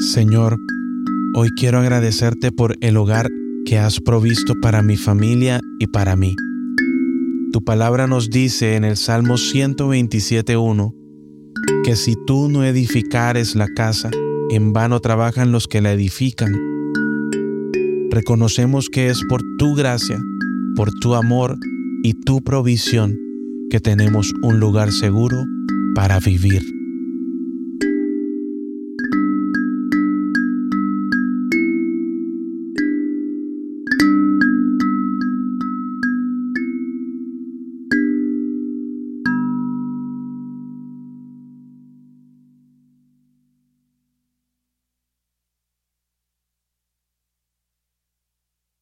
Señor, hoy quiero agradecerte por el hogar que has provisto para mi familia y para mí. Tu palabra nos dice en el Salmo 127.1 que si tú no edificares la casa, en vano trabajan los que la edifican. Reconocemos que es por tu gracia, por tu amor y tu provisión que tenemos un lugar seguro para vivir.